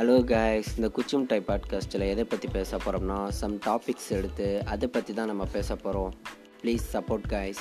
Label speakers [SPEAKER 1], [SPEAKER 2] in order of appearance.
[SPEAKER 1] hello guys இந்த குச்சும் type பாட்காஸ்ட்டில் எதை பற்றி பேச போகிறோம்னா சம் டாபிக்ஸ் எடுத்து அதை பற்றி தான் நம்ம பேச போகிறோம் ப்ளீஸ் சப்போர்ட் கைஸ்